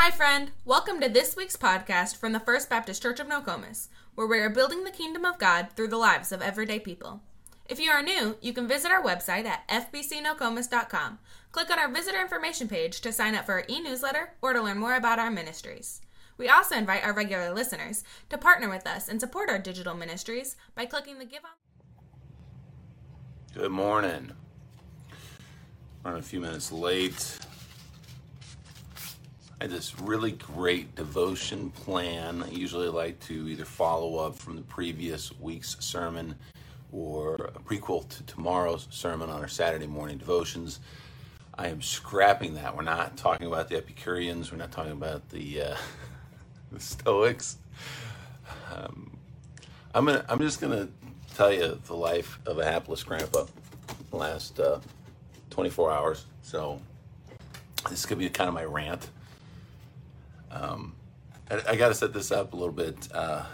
Hi, friend. Welcome to this week's podcast from the First Baptist Church of Nokomis, where we are building the kingdom of God through the lives of everyday people. If you are new, you can visit our website at fbcnokomis.com. Click on our visitor information page to sign up for our e newsletter or to learn more about our ministries. We also invite our regular listeners to partner with us and support our digital ministries by clicking the Give on. Good morning. Running a few minutes late. I had this really great devotion plan. I usually like to either follow up from the previous week's sermon or a prequel to tomorrow's sermon on our Saturday morning devotions. I am scrapping that. We're not talking about the Epicureans. We're not talking about the, uh, the Stoics. Um, I'm gonna. I'm just gonna tell you the life of a hapless grandpa. The last uh, 24 hours. So this could be kind of my rant. Um, I, I got to set this up a little bit. Uh,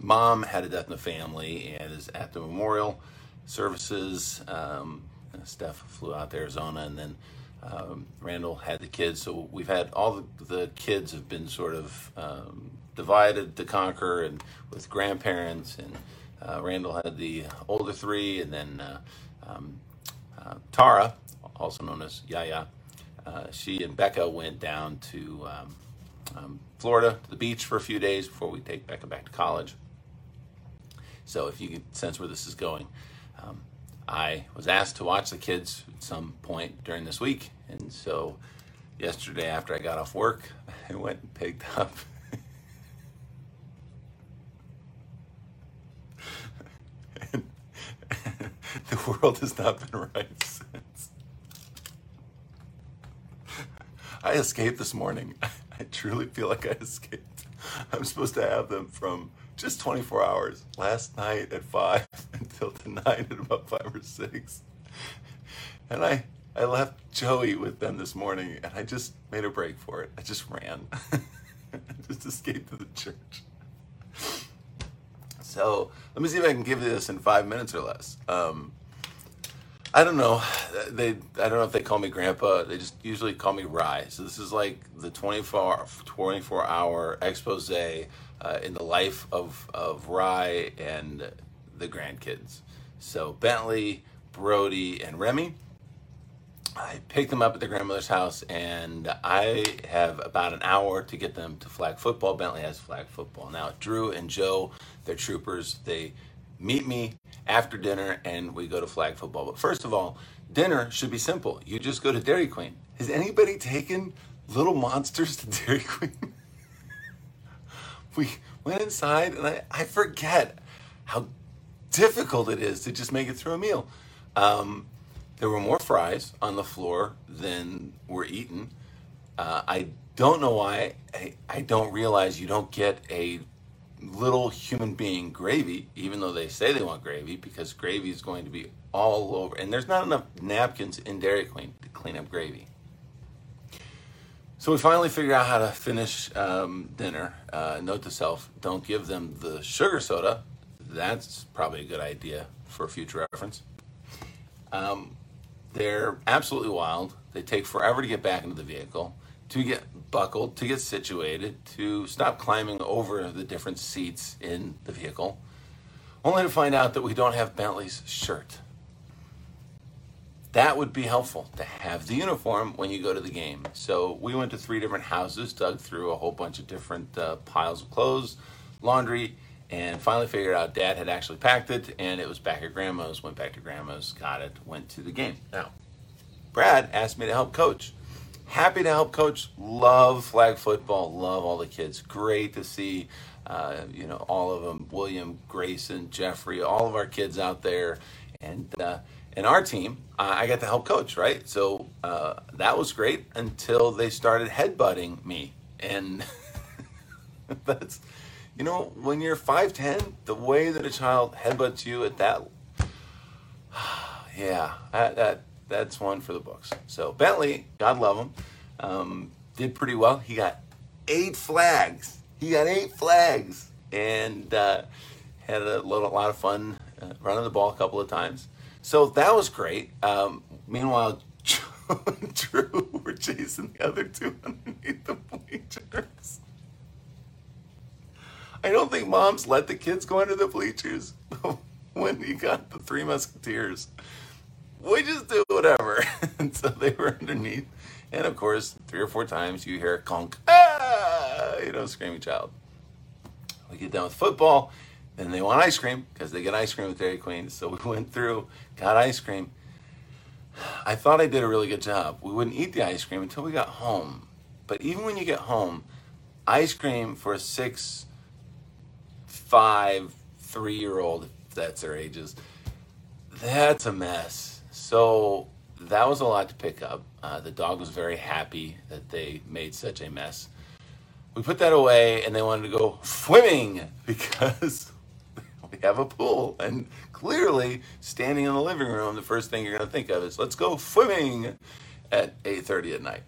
mom had a death in the family and is at the memorial services. Um, Steph flew out to Arizona, and then um, Randall had the kids. So we've had all the, the kids have been sort of um, divided to conquer, and with grandparents. And uh, Randall had the older three, and then uh, um, uh, Tara, also known as Yaya, uh, she and Becca went down to um, Florida to the beach for a few days before we take Becca back to college. So if you can sense where this is going, um, I was asked to watch the kids at some point during this week, and so yesterday after I got off work, I went and picked up. the world has not been right since. I escaped this morning. I truly feel like I escaped. I'm supposed to have them from just 24 hours. Last night at 5 until tonight at about 5 or 6. And I, I left Joey with them this morning and I just made a break for it. I just ran. just escaped to the church. So let me see if I can give you this in five minutes or less. Um, I don't know. They I don't know if they call me grandpa. They just usually call me Rye. So this is like the 24 24 hour expose uh, in the life of of Rye and the grandkids. So Bentley, Brody, and Remy. I picked them up at their grandmother's house, and I have about an hour to get them to flag football. Bentley has flag football now. Drew and Joe, they're troopers. They meet me after dinner and we go to flag football. But first of all, dinner should be simple. You just go to Dairy Queen. Has anybody taken little monsters to Dairy Queen? we went inside and I, I forget how difficult it is to just make it through a meal. Um, there were more fries on the floor than were eaten. Uh, I don't know why. I, I don't realize you don't get a little human being gravy, even though they say they want gravy, because gravy is going to be all over. And there's not enough napkins in Dairy Queen to clean up gravy. So we finally figure out how to finish um, dinner. Uh, note to self don't give them the sugar soda. That's probably a good idea for future reference. Um, they're absolutely wild. They take forever to get back into the vehicle to get buckled, to get situated, to stop climbing over the different seats in the vehicle, only to find out that we don't have Bentley's shirt. That would be helpful to have the uniform when you go to the game. So we went to three different houses, dug through a whole bunch of different uh, piles of clothes, laundry, and finally figured out dad had actually packed it and it was back at grandma's. Went back to grandma's, got it, went to the game. Now, Brad asked me to help coach happy to help coach. Love flag football. Love all the kids. Great to see, uh, you know, all of them. William, Grayson, Jeffrey, all of our kids out there, and uh, and our team. Uh, I got to help coach, right? So uh, that was great until they started headbutting me, and that's, you know, when you're five ten, the way that a child headbutts you at that, yeah, that that's one for the books. So Bentley, God love him, um, did pretty well. He got eight flags. He got eight flags and uh, had a lot, lot of fun uh, running the ball a couple of times. So that was great. Um, meanwhile, Joe and Drew were chasing the other two underneath the bleachers. I don't think moms let the kids go under the bleachers when he got the Three Musketeers. We just do whatever. and so they were underneath. And of course, three or four times you hear conk, ah, you know, screaming child. We get done with football, then they want ice cream because they get ice cream with Dairy Queen. So we went through, got ice cream. I thought I did a really good job. We wouldn't eat the ice cream until we got home. But even when you get home, ice cream for a six, five, three year old, if that's their ages, that's a mess. So that was a lot to pick up. Uh, the dog was very happy that they made such a mess. We put that away and they wanted to go swimming because we have a pool. And clearly, standing in the living room, the first thing you're going to think of is let's go swimming at 8.30 at night.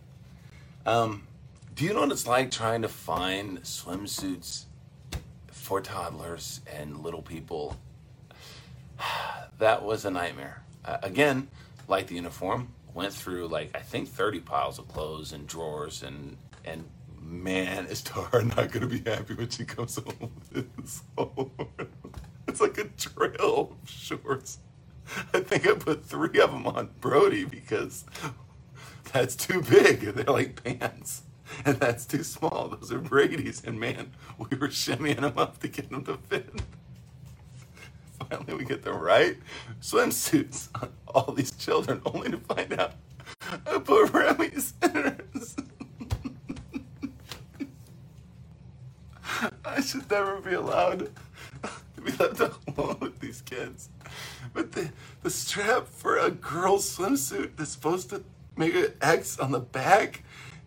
Um, do you know what it's like trying to find swimsuits for toddlers and little people? that was a nightmare. Uh, again, like the uniform, went through like I think 30 piles of clothes and drawers and and man, is Tara not gonna be happy when she comes home with this. It's like a trail of shorts. I think I put three of them on Brody because that's too big. They're like pants. And that's too small. Those are Brady's. And man, we were shimmying them up to get them to fit. Finally, we get the right swimsuits on all these children, only to find out I put Remy's. I should never be allowed to be left alone with these kids. But the, the strap for a girl's swimsuit that's supposed to make an X on the back,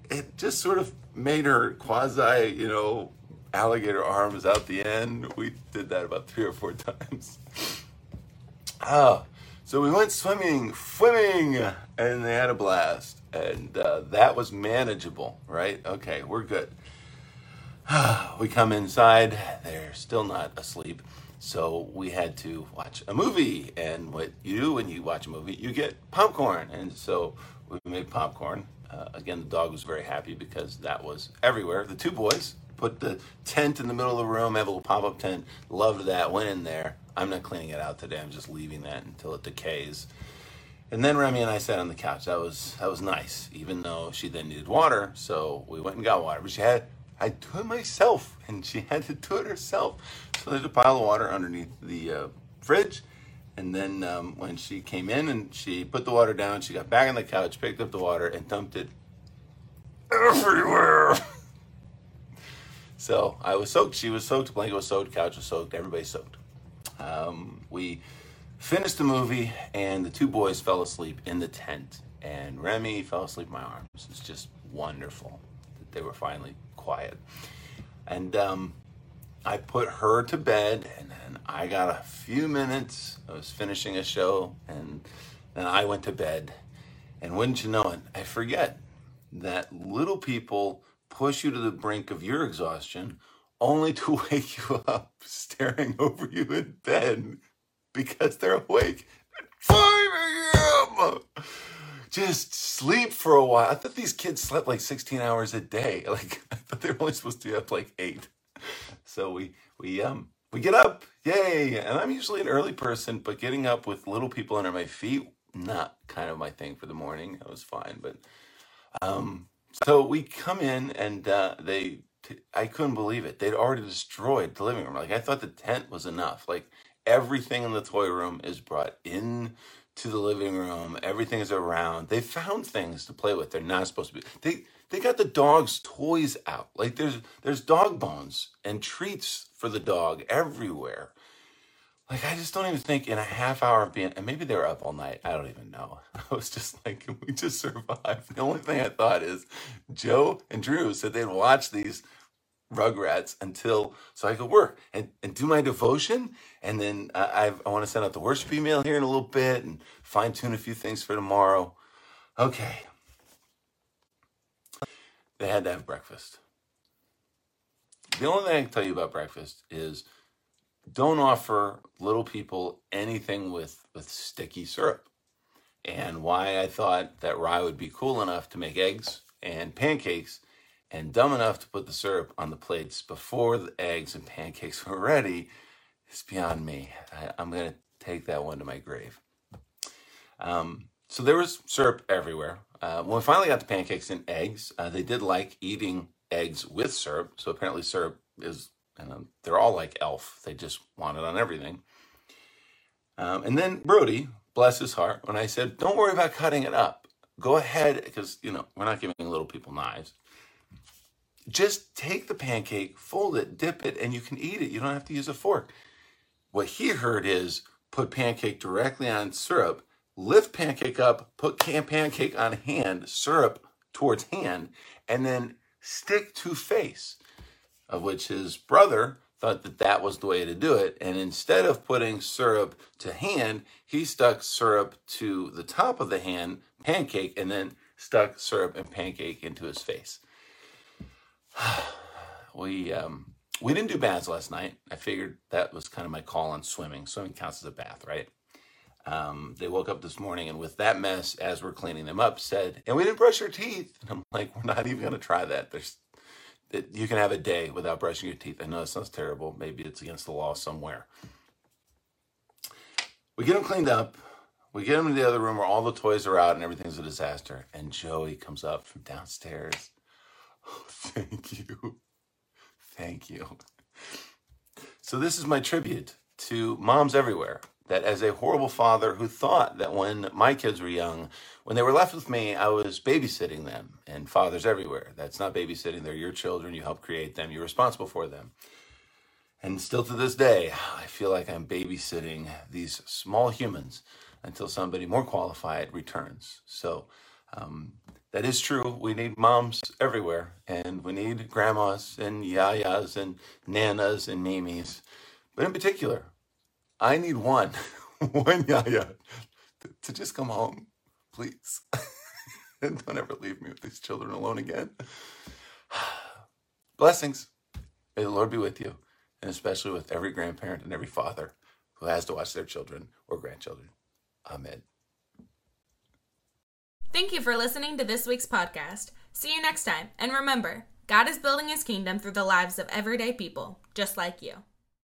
it just sort of made her quasi, you know, alligator arms out the end. We did that about three or four times. Ah, so we went swimming, swimming, and they had a blast. And uh, that was manageable, right? Okay, we're good. we come inside, they're still not asleep. So we had to watch a movie. And what you do when you watch a movie, you get popcorn. And so we made popcorn. Uh, again, the dog was very happy because that was everywhere. The two boys put the tent in the middle of the room, have a little pop up tent. Loved that. Went in there. I'm not cleaning it out today. I'm just leaving that until it decays. And then Remy and I sat on the couch. That was that was nice, even though she then needed water. So we went and got water. But she had I do it myself, and she had to do it herself. So there's a pile of water underneath the uh, fridge. And then um, when she came in and she put the water down, she got back on the couch, picked up the water, and dumped it everywhere. so I was soaked. She was soaked. The blanket was soaked. Couch was soaked. Everybody soaked. Um, we finished the movie, and the two boys fell asleep in the tent. And Remy fell asleep in my arms. It's just wonderful that they were finally quiet. And um, I put her to bed, and then I got a few minutes. I was finishing a show, and then I went to bed. And wouldn't you know it, I forget that little people push you to the brink of your exhaustion only to wake you up staring over you in bed because they're awake at 5 a.m. Just sleep for a while. I thought these kids slept like 16 hours a day. Like I thought they were only supposed to be up like eight. So we we um we get up, yay! And I'm usually an early person, but getting up with little people under my feet, not kind of my thing for the morning. That was fine, but um, so we come in and uh, they, I couldn't believe it. They'd already destroyed the living room. Like I thought the tent was enough. Like everything in the toy room is brought in to the living room. Everything is around. They found things to play with. They're not supposed to be. They they got the dog's toys out. Like there's there's dog bones and treats for the dog everywhere. Like I just don't even think in a half hour of being and maybe they were up all night. I don't even know. I was just like, can we just survive? The only thing I thought is Joe and Drew said they'd watch these Rugrats until so I could work and, and do my devotion. And then I, I, I want to send out the worship email here in a little bit and fine tune a few things for tomorrow. Okay. They had to have breakfast. The only thing I can tell you about breakfast is don't offer little people anything with, with sticky syrup. And why I thought that rye would be cool enough to make eggs and pancakes and dumb enough to put the syrup on the plates before the eggs and pancakes were ready is beyond me. I, am going to take that one to my grave. Um, so there was syrup everywhere. Uh, when we finally got the pancakes and eggs, uh, they did like eating eggs with syrup. So apparently, syrup is, um, they're all like elf. They just want it on everything. Um, and then Brody, bless his heart, when I said, don't worry about cutting it up. Go ahead, because, you know, we're not giving little people knives. Just take the pancake, fold it, dip it, and you can eat it. You don't have to use a fork. What he heard is put pancake directly on syrup, lift pancake up, put pancake on hand, syrup towards hand, and then stick to face. Of which his brother thought that that was the way to do it. And instead of putting syrup to hand, he stuck syrup to the top of the hand, pancake, and then stuck syrup and pancake into his face. we um, we didn't do baths last night. I figured that was kind of my call on swimming. Swimming counts as a bath, right? Um, they woke up this morning and with that mess, as we're cleaning them up, said, "And we didn't brush our teeth." And I'm like, "We're not even going to try that." There's you can have a day without brushing your teeth. I know it sounds terrible. Maybe it's against the law somewhere. We get them cleaned up. We get them to the other room where all the toys are out and everything's a disaster. And Joey comes up from downstairs. Oh, thank you. Thank you. So, this is my tribute to moms everywhere that as a horrible father who thought that when my kids were young, when they were left with me, I was babysitting them, and fathers everywhere. That's not babysitting, they're your children. You help create them, you're responsible for them. And still to this day, I feel like I'm babysitting these small humans until somebody more qualified returns. So um, that is true. We need moms everywhere, and we need grandmas and yayas and nanas and mimis. But in particular, I need one, one yaya to, to just come home, please. don't ever leave me with these children alone again. Blessings. May the Lord be with you, and especially with every grandparent and every father who has to watch their children or grandchildren. Amen. Thank you for listening to this week's podcast. See you next time. And remember, God is building his kingdom through the lives of everyday people, just like you.